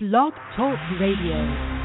Blog Talk Radio.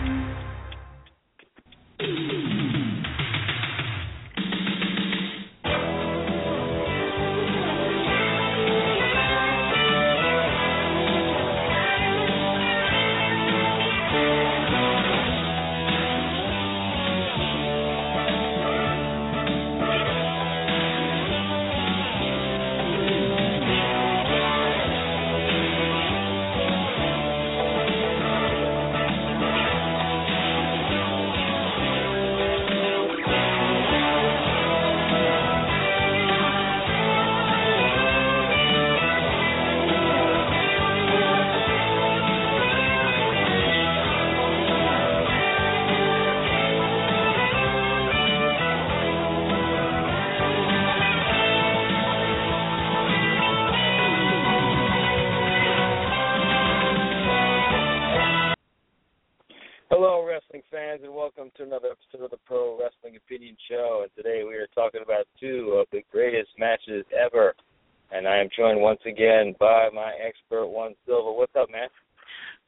Again by my expert, One Silver. What's up, man?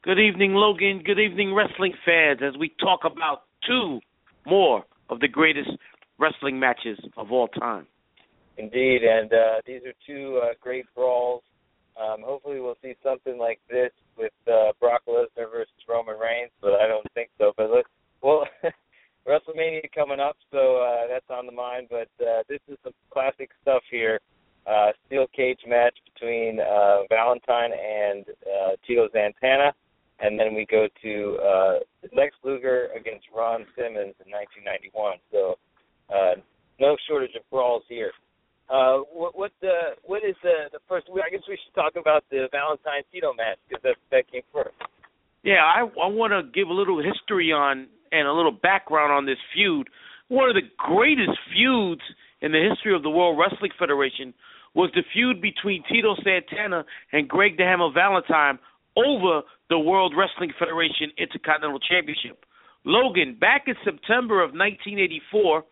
Good evening, Logan. Good evening, wrestling fans, as we talk about two more of the greatest wrestling matches of all time. Indeed, and uh, these are two uh, great brawls. Um, hopefully, we'll see something like this with uh, Brock Lesnar versus Roman Reigns, but I don't think so. But let's, well, WrestleMania coming up, so uh, that's on the mind. But uh, this is some classic stuff here. Uh, steel cage match between uh, Valentine and uh, Tito Santana, and then we go to uh, Lex Luger against Ron Simmons in 1991. So uh, no shortage of brawls here. Uh, what what the what is the the first? I guess we should talk about the Valentine Tito match because that that came first. Yeah, I I want to give a little history on and a little background on this feud. One of the greatest feuds in the history of the World Wrestling Federation was the feud between Tito Santana and Greg the Hammer Valentine over the World Wrestling Federation Intercontinental Championship. Logan, back in September of 1984,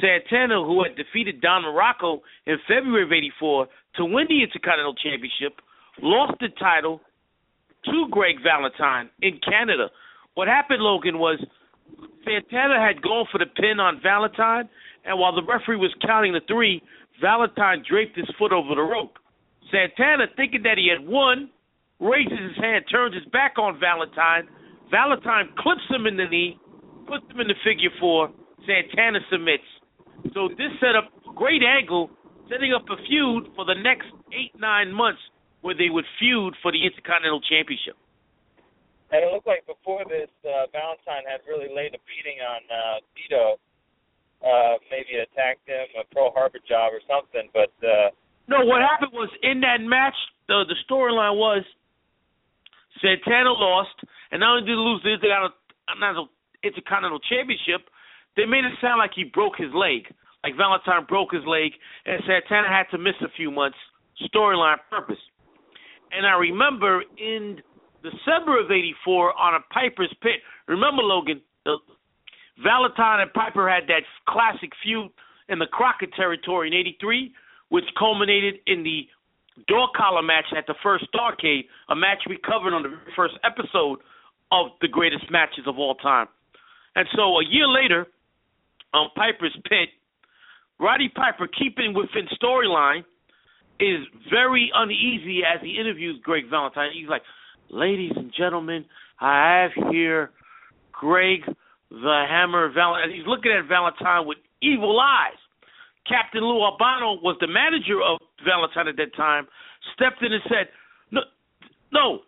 Santana, who had defeated Don Muraco in February of '84 to win the Intercontinental Championship, lost the title to Greg Valentine in Canada. What happened, Logan, was Santana had gone for the pin on Valentine, and while the referee was counting the three, Valentine draped his foot over the rope. Santana, thinking that he had won, raises his hand, turns his back on Valentine. Valentine clips him in the knee, puts him in the figure four. Santana submits. So this set up a great angle, setting up a feud for the next eight, nine months where they would feud for the Intercontinental Championship. And it looked like before this, uh, Valentine had really laid a beating on uh, Tito. Uh, maybe attacked him, a Pearl Harbor job or something. But uh, No, what happened was in that match, the the storyline was Santana lost, and not only did he lose the Intercontinental Intercontinental Championship, they made it sound like he broke his leg, like Valentine broke his leg, and Santana had to miss a few months. Storyline purpose. And I remember in December of '84 on a Piper's Pit. Remember, Logan, the Valentine and Piper had that classic feud in the Crockett territory in '83, which culminated in the door collar match at the first Starcade, a match we covered on the first episode of the greatest matches of all time. And so a year later, on Piper's Pit, Roddy Piper, keeping within storyline, is very uneasy as he interviews Greg Valentine. He's like, Ladies and gentlemen, I have here Greg the Hammer Valentine. He's looking at Valentine with evil eyes. Captain Lou Albano was the manager of Valentine at that time, stepped in and said, No, no.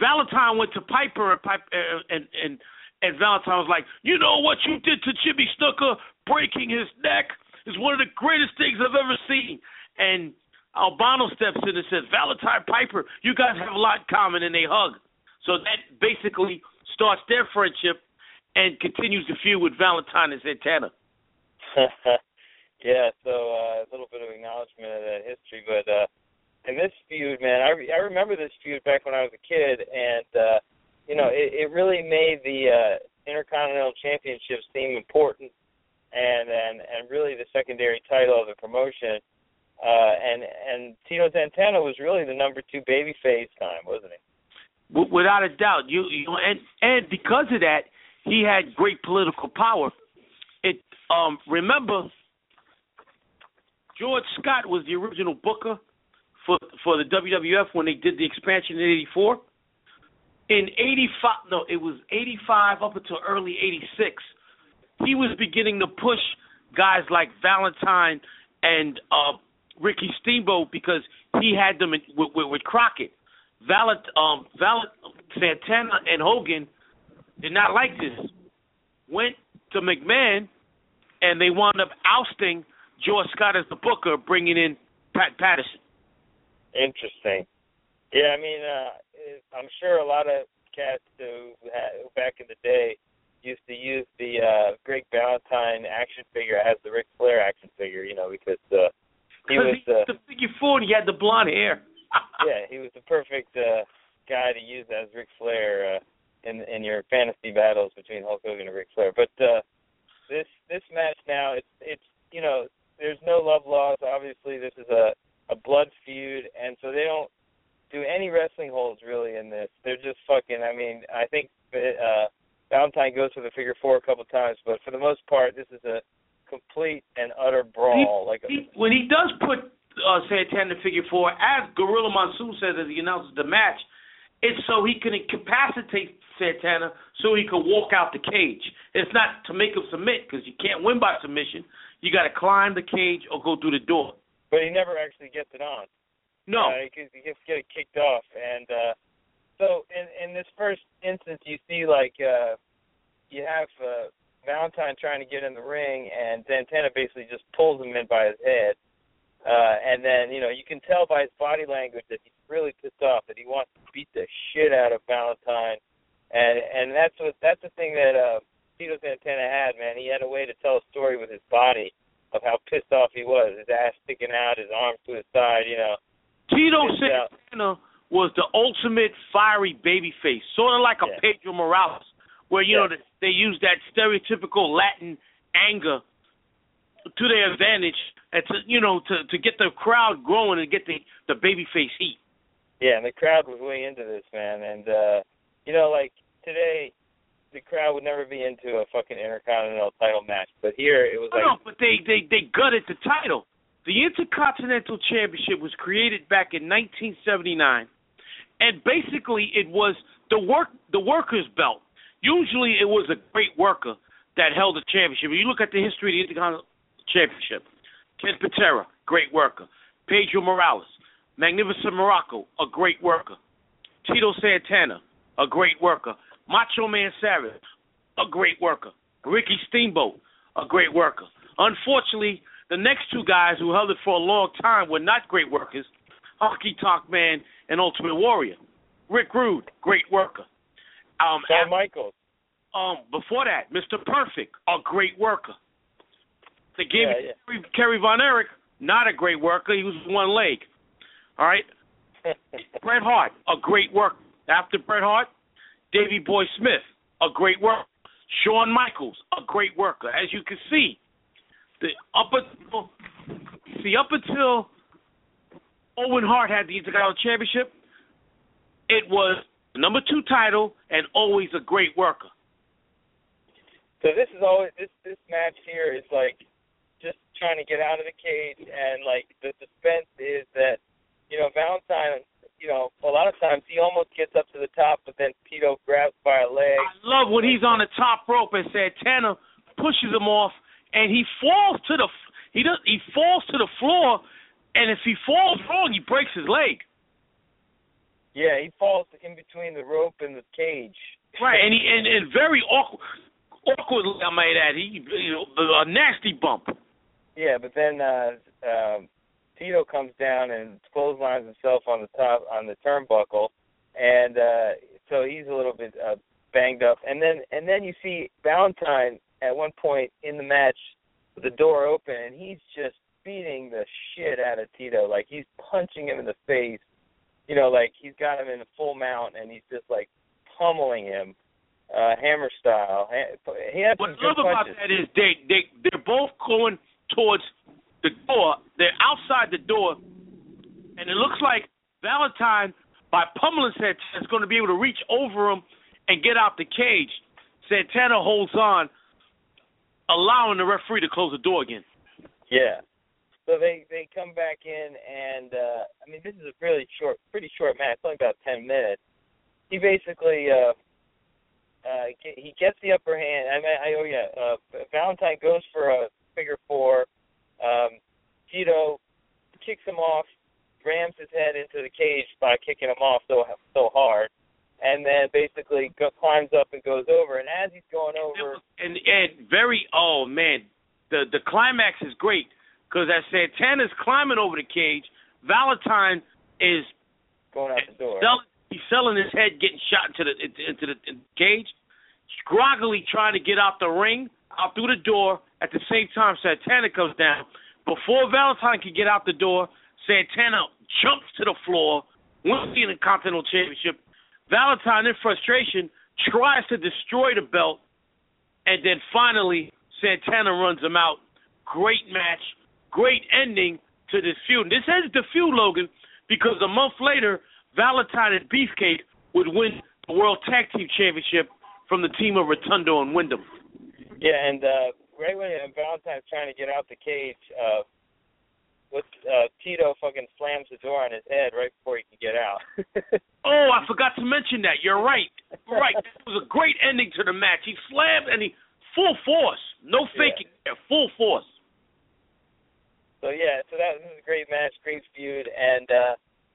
Valentine went to Piper and Piper uh, and and and Valentine was like, You know what you did to Jimmy Snuka, breaking his neck is one of the greatest things I've ever seen. And Albano steps in and says, Valentine Piper, you guys have a lot in common, and they hug. So that basically starts their friendship and continues the feud with Valentine and Santana. yeah, so uh, a little bit of acknowledgement of that history, but uh, in this feud, man, I re- I remember this feud back when I was a kid, and uh, you know, it, it really made the uh, Intercontinental Championship seem important, and and and really the secondary title of the promotion. Uh, and and Tito Santana was really the number two babyface time, wasn't he? without a doubt. You, you know, and and because of that, he had great political power. It um remember George Scott was the original booker for for the WWF when they did the expansion in '84. In '85, no, it was '85 up until early '86. He was beginning to push guys like Valentine and uh, Ricky Steamboat because he had them in, with, with, with Crockett. Valent, um, Valent, Santana and Hogan did not like this. Went to McMahon, and they wound up ousting George Scott as the booker, bringing in Pat Patterson. Interesting. Yeah, I mean, uh, I'm sure a lot of cats who, had, back in the day used to use the uh Greg Valentine action figure as the Ric Flair action figure, you know, because uh he was he, uh, the figure four. He had the blonde hair. yeah, he was the perfect uh guy to use as Ric Flair uh in in your fantasy battles between Hulk Hogan and Ric Flair. But uh this this match now it's it's you know, there's no love lost. Obviously this is a a blood feud and so they don't do any wrestling holds really in this. They're just fucking I mean, I think uh Valentine goes for the figure four a couple times, but for the most part, this is a complete and utter brawl. He, like a, he, when he does put uh, Santana figure four, as Gorilla Monsoon said as he announces the match, it's so he can incapacitate Santana so he can walk out the cage. It's not to make him submit because you can't win by submission. You got to climb the cage or go through the door. But he never actually gets it on. No, uh, he, he gets get it kicked off, and uh, so in in this first instance, you see like uh, you have uh, Valentine trying to get in the ring, and Santana basically just pulls him in by his head. Uh, and then you know you can tell by his body language that he's really pissed off, that he wants to beat the shit out of Valentine, and and that's what that's the thing that uh, Tito Santana had, man. He had a way to tell a story with his body of how pissed off he was, his ass sticking out, his arms to his side, you know. Tito out. Santana was the ultimate fiery baby face, sort of like a Yeah. Pedro Morales, where you know Yeah. they use that stereotypical Latin anger to their advantage, and to you know to to get the crowd growing and get the the baby face heat. Yeah, and the crowd was way into this, man. And uh you know, like today the crowd would never be into a fucking intercontinental title match. But here it was like no, but they they they gutted the title. The Intercontinental Championship was created back in 1979, and basically it was the work the workers' belt. Usually it was a great worker that held the championship. If you look at the history of the Intercontinental Championship, Ken Patera, great worker. Pedro Morales, Magnificent Muraco, a great worker. Tito Santana, a great worker. Macho Man Savage, a great worker. Ricky Steamboat, a great worker. Unfortunately, the next two guys who held it for a long time were not great workers. Honky Tonk Man and Ultimate Warrior. Rick Rude, great worker. Um, Shawn Michaels. um, before that, Mr. Perfect, a great worker. They gave Yeah, it to Kerry, Kerry Von Erich, not a great worker. He was one leg. All right. Bret Hart, a great worker. After Bret Hart, Davey Boy Smith, a great worker. Shawn Michaels, a great worker. As you can see, the up until see up until Owen Hart had the Intercontinental Championship, it was number two title and always a great worker. So this is always this this match here is like just trying to get out of the cage and like the suspense is that you know Valentine you know a lot of times he almost gets up to the top but then Tito grabs by a leg I love when he's on the top rope and said Santana pushes him off and he falls to the he does he falls to the floor and if he falls wrong he breaks his leg. yeah he falls in between the rope and the cage Right, and he and, and very awkward awkwardly I might add he you know a nasty bump. yeah but then uh um Tito comes down and clotheslines himself on the top on the turnbuckle and uh so he's a little bit uh banged up. And then and then you see Valentine at one point in the match with the door open and he's just beating the shit out of Tito. Like he's punching him in the face. You know like he's got him in a full mount and he's just like pummeling him uh hammer style. He had What I good love about that is they they they're both going towards the door. They're outside the door, and it looks like Valentine by pummeling Santana is going to be able to reach over him and get out the cage. Santana holds on, allowing the referee to close the door again. Yeah. So they they come back in and uh I mean this is a really short pretty short match, only about ten minutes. He basically uh uh he gets the upper hand. I mean I oh yeah, uh Valentine goes for a figure four. Um Tito kicks him off, rams his head into the cage by kicking him off so so hard and then basically go, climbs up and goes over. And as he's going over, and and very oh man, the the climax is great because as Santana's climbing over the cage, Valentine is going out the door. Selling, he's selling his head, getting shot into the into the, into the cage, groggily trying to get out the ring, out through the door. At the same time, Santana comes down. Before Valentine can get out the door, Santana jumps to the floor, wins the Continental Championship, Valentine, in frustration, tries to destroy the belt, and then finally Santana runs him out. Great match, great ending to this feud. This ends the feud, Logan, because a month later, Valentine and Beefcake would win the World Tag Team Championship from the team of Rotundo and Windham. Yeah, and uh, right when Valentine's trying to get out the cage, uh, what uh, Tito fucking slams the door on his head right before he can get out. oh, I forgot to mention that. You're right. Right. It was a great ending to the match. He slammed and he full force, no faking, yeah. full force. So yeah, so that was a great match, great feud, and uh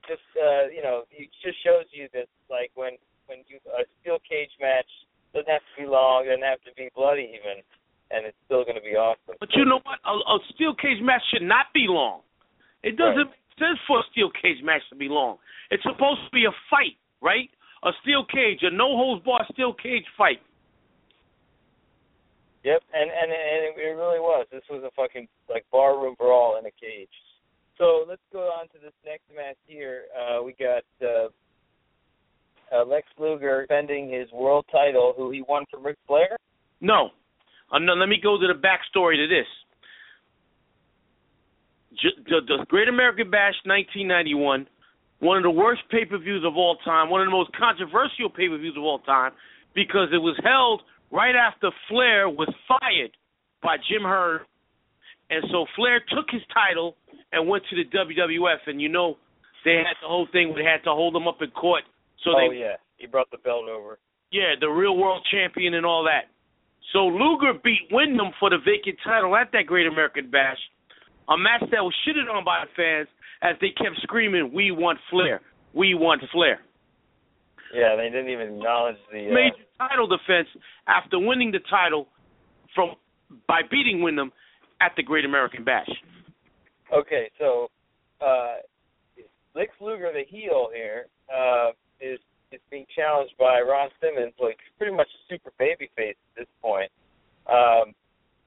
just uh, you know, it just shows you that like when when you a steel cage match doesn't have to be long, doesn't have to be bloody even and it's still going to be awesome. But you know what? A, a steel cage match should not be long. It doesn't right. make sense for a steel cage match to be long. It's supposed to be a fight, right? A steel cage, a no holds barred steel cage fight. Yep, and and and it really was. This was a fucking like barroom brawl in a cage. So let's go on to this next match here. Uh, we got uh, uh, Lex Luger defending his world title, who he won from Ric Flair. No, uh, no, let me go to the backstory to this. The, the Great American Bash 1991, one of the worst pay per views of all time, one of the most controversial pay per views of all time, because it was held right after Flair was fired by Jim Herd. And so Flair took his title and went to the WWF. And you know, they had the whole thing where they had to hold him up in court. So oh, they, yeah. He brought the belt over. Yeah, the real world champion and all that. So Luger beat Windham for the vacant title at that Great American Bash, a match that was shitted on by the fans as they kept screaming, "We want Flair, we want Flair." Yeah, they didn't even acknowledge the uh... major title defense after winning the title from by beating Windham at the Great American Bash. Okay, so uh, Lex Luger, the heel here, uh, is is being challenged by Ron Simmons, like pretty much a super babyface at this point. Um,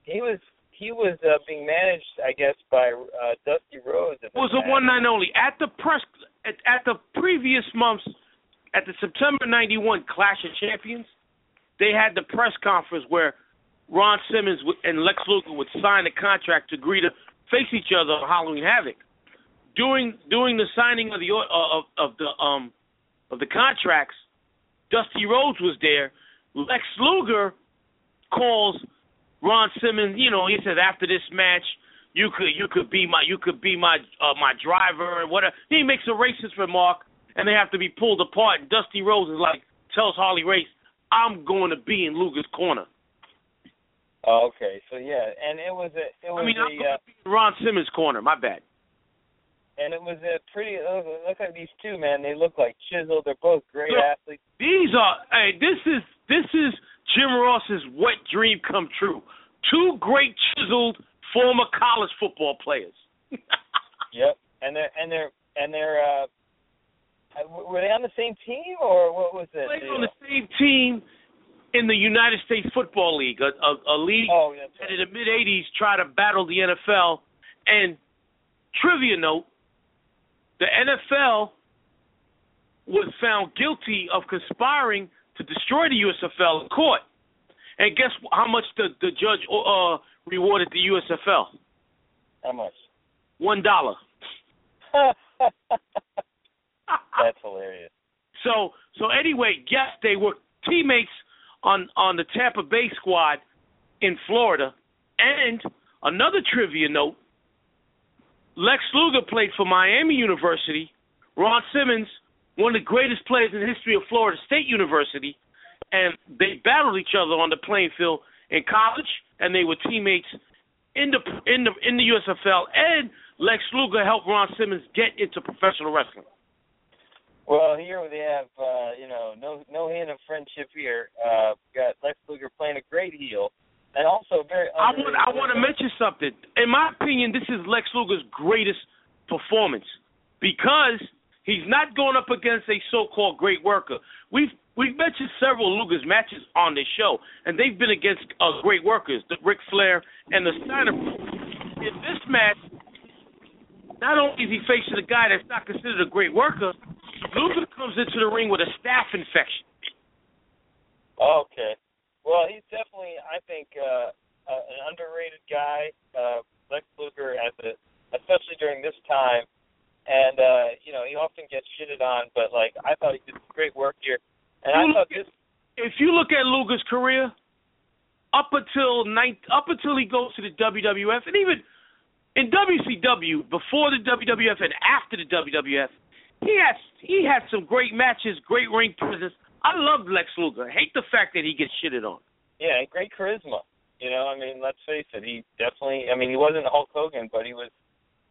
he was he was uh, being managed, I guess, by uh, Dusty Rhodes. It was a one night only at the press at, at the previous months at the September '91 Clash of Champions. They had the press conference where Ron Simmons and Lex Luger would sign a contract to agree to face each other on Halloween Havoc. During during the signing of the uh, of, of the um of the contracts, Dusty Rhodes was there. Lex Luger calls Ron Simmons. You know, he says after this match, you could you could be my you could be my uh, my driver and whatever. He makes a racist remark, and they have to be pulled apart. And Dusty Rhodes is like tells Harley Race, "I'm going to be in Luger's corner." Oh, okay, so yeah, and it was a it was I mean, a, I'm going to be in Ron Simmons' corner. My bad and it was a pretty. Look, look at these two, man. They look like chiseled. They're both great look, athletes. These are. Hey, this is this is Jim Ross's wet dream come true. Two great chiseled former college football players. yep, and they're and they're and they're. uh were they on the same team or what was it? Played on the same team in the United States Football League, a, a, a league oh, that in the mid '80s tried to battle the NFL. And trivia note: the NFL was found guilty of conspiring to destroy the USFL in court. And guess how much the the judge uh, rewarded the USFL? How much? One dollar. That's hilarious. So so anyway, yes, they were teammates on on the Tampa Bay squad in Florida. And another trivia note: Lex Luger played for Miami University. Ron Simmons, one of the greatest players in the history of Florida State University, and they battled each other on the playing field in college, and they were teammates in the in the in the USFL. And Lex Luger helped Ron Simmons get into professional wrestling. Well, here we have, uh, you know, no no hint of friendship here. Uh, got Lex Luger playing a great heel, and also very. I want I want to mention something. In my opinion, this is Lex Luger's greatest performance because he's not going up against a so-called great worker. We've we've mentioned several Luger's matches on this show, and they've been against uh, great workers, the Ric Flair and the Steiner. In this match, not only is he facing a guy that's not considered a great worker, Luger comes into the ring with a staph infection. Okay. Well, he's definitely, I think, uh, uh, an underrated guy. Uh, Lex Luger, as a, especially during this time, and uh, you know, he often gets shitted on, but like I thought he did great work here, and I thought this. If you look at Luger's career, up until ninth, up until he goes to the WWF, and even in WCW, before the WWF and after the WWF, he has he had some great matches, great ring presence. I love Lex Luger. I hate the fact that he gets shitted on. Yeah, great charisma. You know, I mean, let's face it. He definitely. I mean, he wasn't Hulk Hogan, but he was.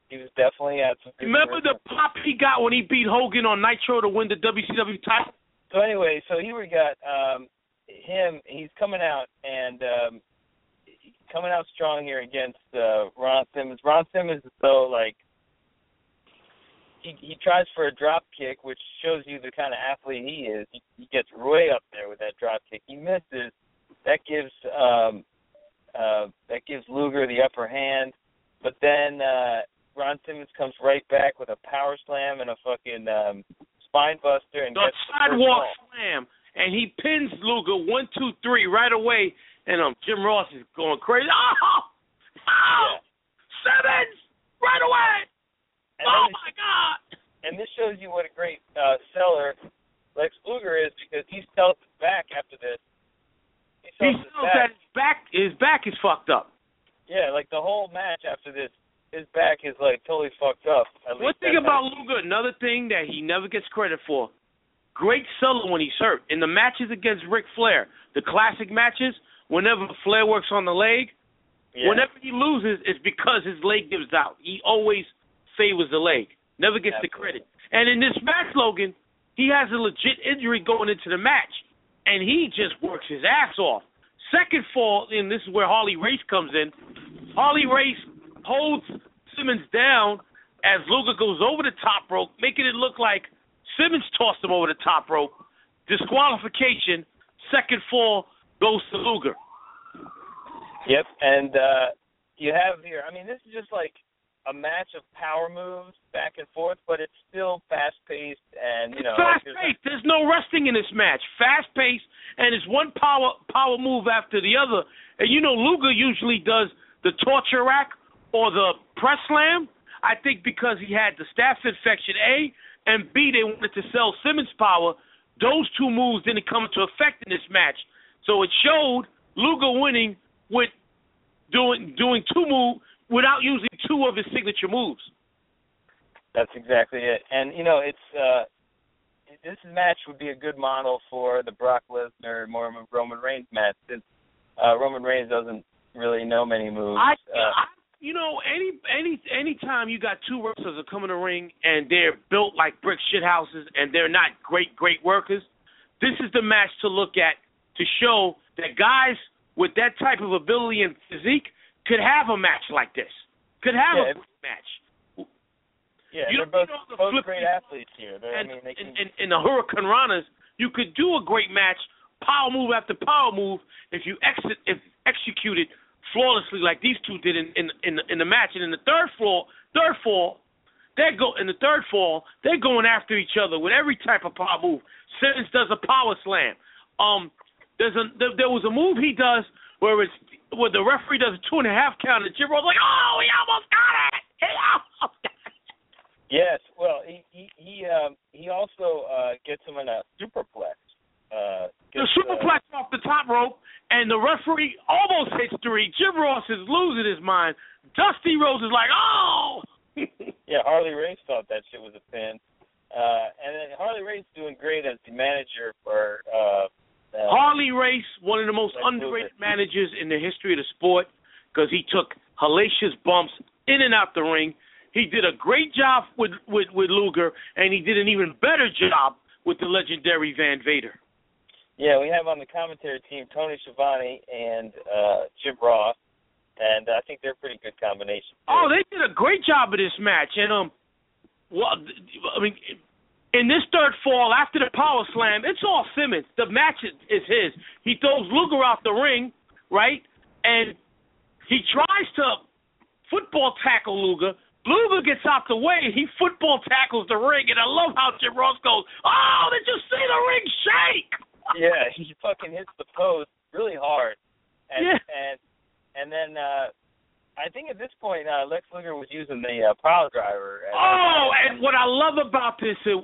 He was definitely at some. Remember charisma. the pop he got when he beat Hogan on Nitro to win the WCW title? So anyway, so here we got um him. He's coming out and um coming out strong here against uh Ron Simmons. Ron Simmons is so like he he tries for a drop kick, which shows you the kind of athlete he is. He, he gets way up there with that drop kick. He misses. That gives um uh that gives Luger the upper hand. But then uh Ron Simmons comes right back with a power slam and a fucking um spine buster and The gets the sidewalk ball. slam, and he pins Luger one, two, three right away, and um Jim Ross is going crazy. Oh, oh, Simmons, right away! And oh my God! and this shows you what a great uh, seller Lex Luger is because he sells his back after this. He He sells his feels that his back, his back is fucked up. Yeah, like the whole match after this, his back is like totally fucked up. One thing about how- Luger, another thing that he never gets credit for, great seller when he's hurt. In the matches against Ric Flair, the classic matches, whenever Flair works on the leg, yeah. whenever he loses, it's because his leg gives out. He always favors the leg, never gets the credit. And in this match, Logan, he has a legit injury going into the match, and he just works his ass off. Second fall, and this is where Harley Race comes in. Harley Race holds Simmons down as Luger goes over the top rope, making it look like Simmons tossed him over the top rope. Disqualification. Second fall goes to Luger. Yep, and uh you have here. I mean, this is just like a match of power moves back and forth, but it's still fast paced and you know. fast paced. There's no resting in this match. Fast paced, and it's one power power move after the other. And you know, Luger usually does the torture rack or the press slam. I think because he had the staph infection, A, and B, they wanted to sell Simmons power. Those two moves didn't come into effect in this match, so it showed Luger winning with doing doing two move without using two of his signature moves. That's exactly it. And you know, it's uh this match would be a good model for the Brock Lesnar Roman Roman Reigns match since uh Roman Reigns doesn't really know many moves. I, uh, I you know, any any any time you got two wrestlers that come in the ring and they're built like brick shit houses and they're not great great workers, this is the match to look at to show that guys with that type of ability and physique could have a match like this. Could have Yeah, a match. yeah, you they're both you know the both great athletes here. They're, And I mean, they in, can in, in the Hurricane Ranas, you could do a great match, power move after power move, if you exit if execute it flawlessly like these two did in in in, in the match. And in the third fall, third fall, they go in the third fall, they're going after each other with every type of power move. Simmons does a power slam. Um, there's a there, there was a move he does where it's where the referee does a two and a half count, and Jim Ross like, oh, he almost got it. He almost got it. Yes, well, he he he, um, he also uh, gets him in a superplex. Uh, The gets, superplex off the top rope, and the referee almost hits three. Jim Ross is losing his mind. Dusty Rhodes is like, oh. Uh, yeah, Harley Race thought that shit was a pin. Uh, and then Harley Race doing great as the manager for. Uh, uh, Harley Race, one of the most Lex underrated managers in the history of the sport, because he took hellacious bumps in and out the ring. He did a great job with, with with Luger, and he did an even better job with the legendary Van Vader. Yeah, we have on the commentary team Tony Schiavone and uh, Jim Ross, and I think they're a pretty good combination. too. Oh, they did a great job of this match, and um, well, I mean, in this third fall after the power slam, it's all Simmons. The match is, is his. He throws Luger out the ring, right, and he tries to football tackle Luger. Luger gets out the way, he football tackles the ring, and I love how Jim Ross goes, "Oh, did you see the ring shake?" yeah, he fucking hits the post really hard, and Yeah. and and then uh, I think at this point uh, Lex Luger was using the uh, pile driver. And, Oh, and what I love about this, it,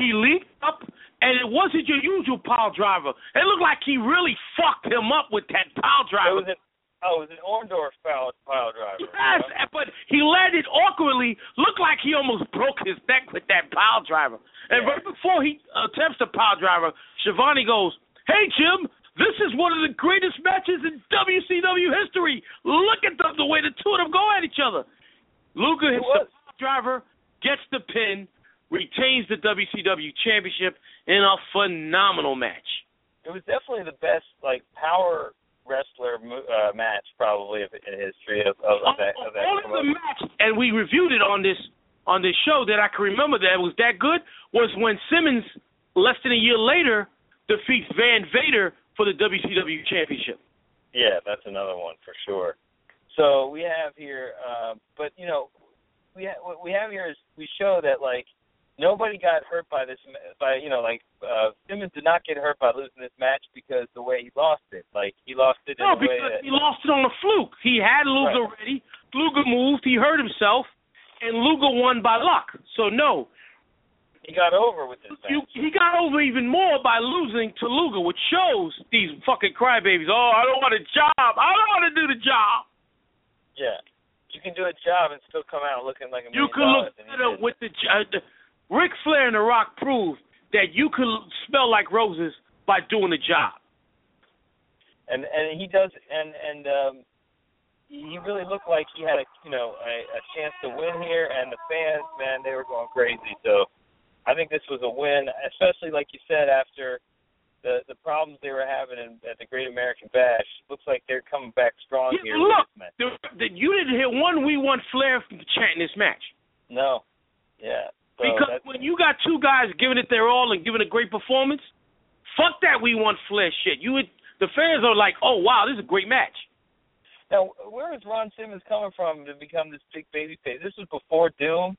he leaped up, and it wasn't your usual pile driver. It looked like he really fucked him up with that pile driver. it was an oh, it was an Orndorff pile pile driver. Yes, but he landed awkwardly. Looked like he almost broke his neck with that pile driver. And Yeah. right before he attempts the pile driver, Schiavone goes, "Hey Jim, this is one of the greatest matches in WCW history. Look at the, the way the two of them go at each other." Luger hits the driver, gets the pin, retains the WCW championship in a phenomenal match. It was definitely the best like power wrestler uh, match probably of, in history of, of, of that of that Only the match, and we reviewed it on this on this show that I can remember that was that good was when Simmons, less than a year later, defeats Van Vader for the WCW championship. Yeah, that's another one for sure. So we have here, uh, but you know, we ha- what we have here is we show that like nobody got hurt by this. By you know, like uh, Simmons did not get hurt by losing this match because the way he lost it. Like he lost it in No, because that he lost it on a fluke. He had Luger ready. Luger moved. He hurt himself, and Luger won by luck. So no, he got over with this you, he got over even more by losing to Luger, which shows these fucking crybabies. Oh, I don't want a job. I don't want to do the job. Yeah, you can do a job and still come out looking like a You can look dollars, and he better with the, uh, the Ric Flair and The Rock proved that you can smell like roses by doing the job. and and he does and and um he really looked like he had a you know a, a chance to win here and the fans man they were going crazy so I think this was a win especially like you said after the the problems they were having in, at the Great American Bash looks like they're coming back strong Yeah, here look, the, the, you didn't hear one we want Flair chant in this match. no yeah so Because when you got two guys giving it their all and giving a great performance, fuck that we want Flair shit. You would the fans are like, oh wow, this is a great match. now where is Ron Simmons coming from to become this big baby face this was before Doom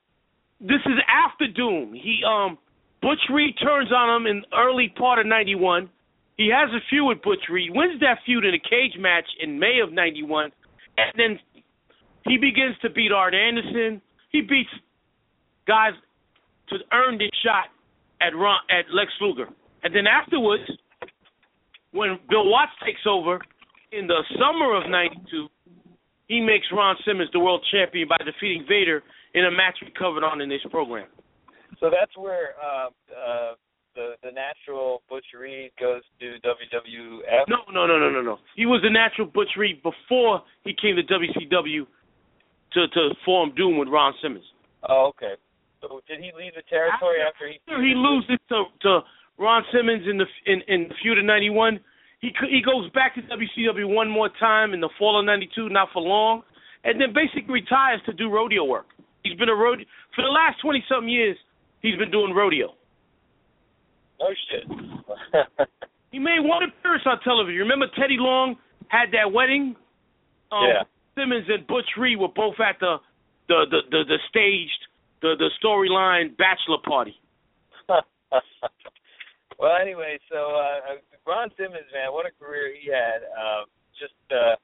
This is after Doom. He um Butch Reed turns on him in early part of '91. He has a feud with Butch Reed, wins that feud in a cage match in May of '91, and then he begins to beat Arn Anderson. He beats guys to earn this shot at Ron, at Lex Luger, and then afterwards, when Bill Watts takes over in the summer of '92, he makes Ron Simmons the world champion by defeating Vader in a match we covered on in this program. So that's where uh, uh, the the natural Butch Reed goes to WWF. No, no, no, no, no, no. He was a natural Butch Reed before he came to WCW to to form Doom with Ron Simmons. Oh, okay. So did he leave the territory after, he? After he loses to to Ron Simmons in the in in the feud of '91, he he goes back to WCW one more time in the fall of '92, not for long, and then basically retires to do rodeo work. He's been a road for the last twenty something years. He's been doing rodeo. No shit. He made one appearance on television. Remember Teddy Long had that wedding? Um, Yeah. Simmons and Butch Reed were both at the the the the, the staged the the storyline bachelor party. well, anyway, so uh, Ron Simmons, man, what a career he had. Um, just uh,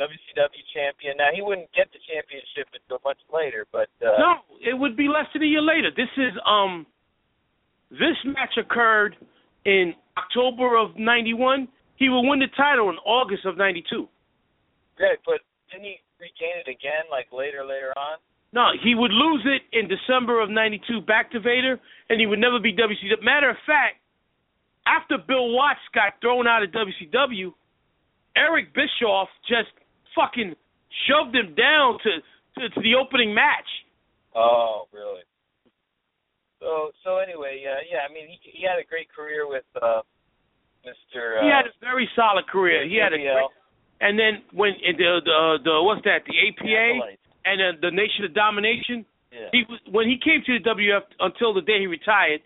WCW champion. Now he wouldn't get the championship until much later, but uh, No, it would be less than a year later. This is um, this match occurred in October of '91. He will win the title in August of '92. Great, but didn't he regain it again, like later, later on? No, he would lose it in December of '92 back to Vader, and he would never be WCW. Matter of fact, after Bill Watts got thrown out of WCW, Eric Bischoff just fucking shoved him down to to, to the opening match. Oh, really? So, so anyway, yeah, yeah. I mean, he, he had a great career with uh, Mr. Uh, he had a very solid career. He had a great, and then when the the the what's that? The APA and then the Nation of Domination. Yeah. He was when he came to the WF until the day he retired.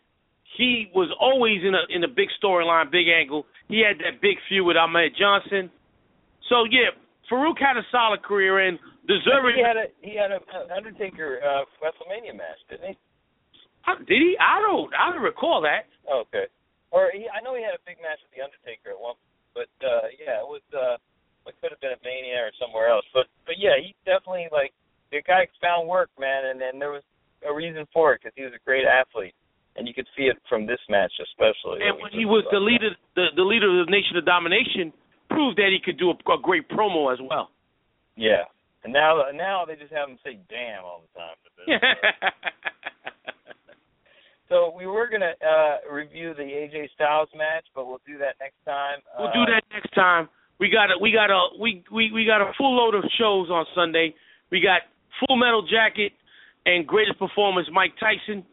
He was always in a in a big storyline, big angle. He had that big feud with Ahmed Johnson. So yeah, Farouk had a solid career and deserving. He had a he had a Undertaker uh, WrestleMania match, didn't he? How, did he? I don't. I don't recall that. Oh, okay. Or he, I know he had a big match with the Undertaker at one, but uh yeah, it was. uh It could have been at Mania or somewhere else, but but yeah, he definitely like the guy found work, man, and and there was a reason for it because he was a great athlete, and you could see it from this match especially. And when he was the leader, the the leader of the Nation of Domination, proved that he could do a, a great promo as well. Yeah, and now now they just have him say "damn" all the time. so we were gonna uh review the AJ Styles match, but we'll do that next time. We'll uh, do that next time. We got a we got a we we we got a full load of shows on Sunday. We got Full Metal Jacket and Greatest Performance Mike Tyson.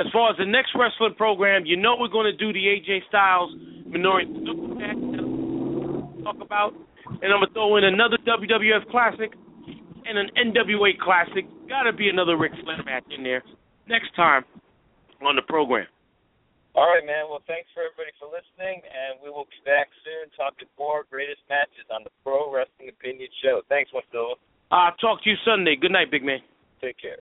As far as the next wrestling program, you know we're going to do the AJ Styles Minority talk about, and I'm gonna throw in another WWF Classic and an NWA Classic. Got to be another Ric Flair match in there next time on the program. All right, man. Well, thanks for everybody for listening, and we will be back soon talking more greatest matches on the Pro Wrestling Opinion Show. Thanks, Marcelo. Uh, talk to you Sunday. Good night, big man. Take care.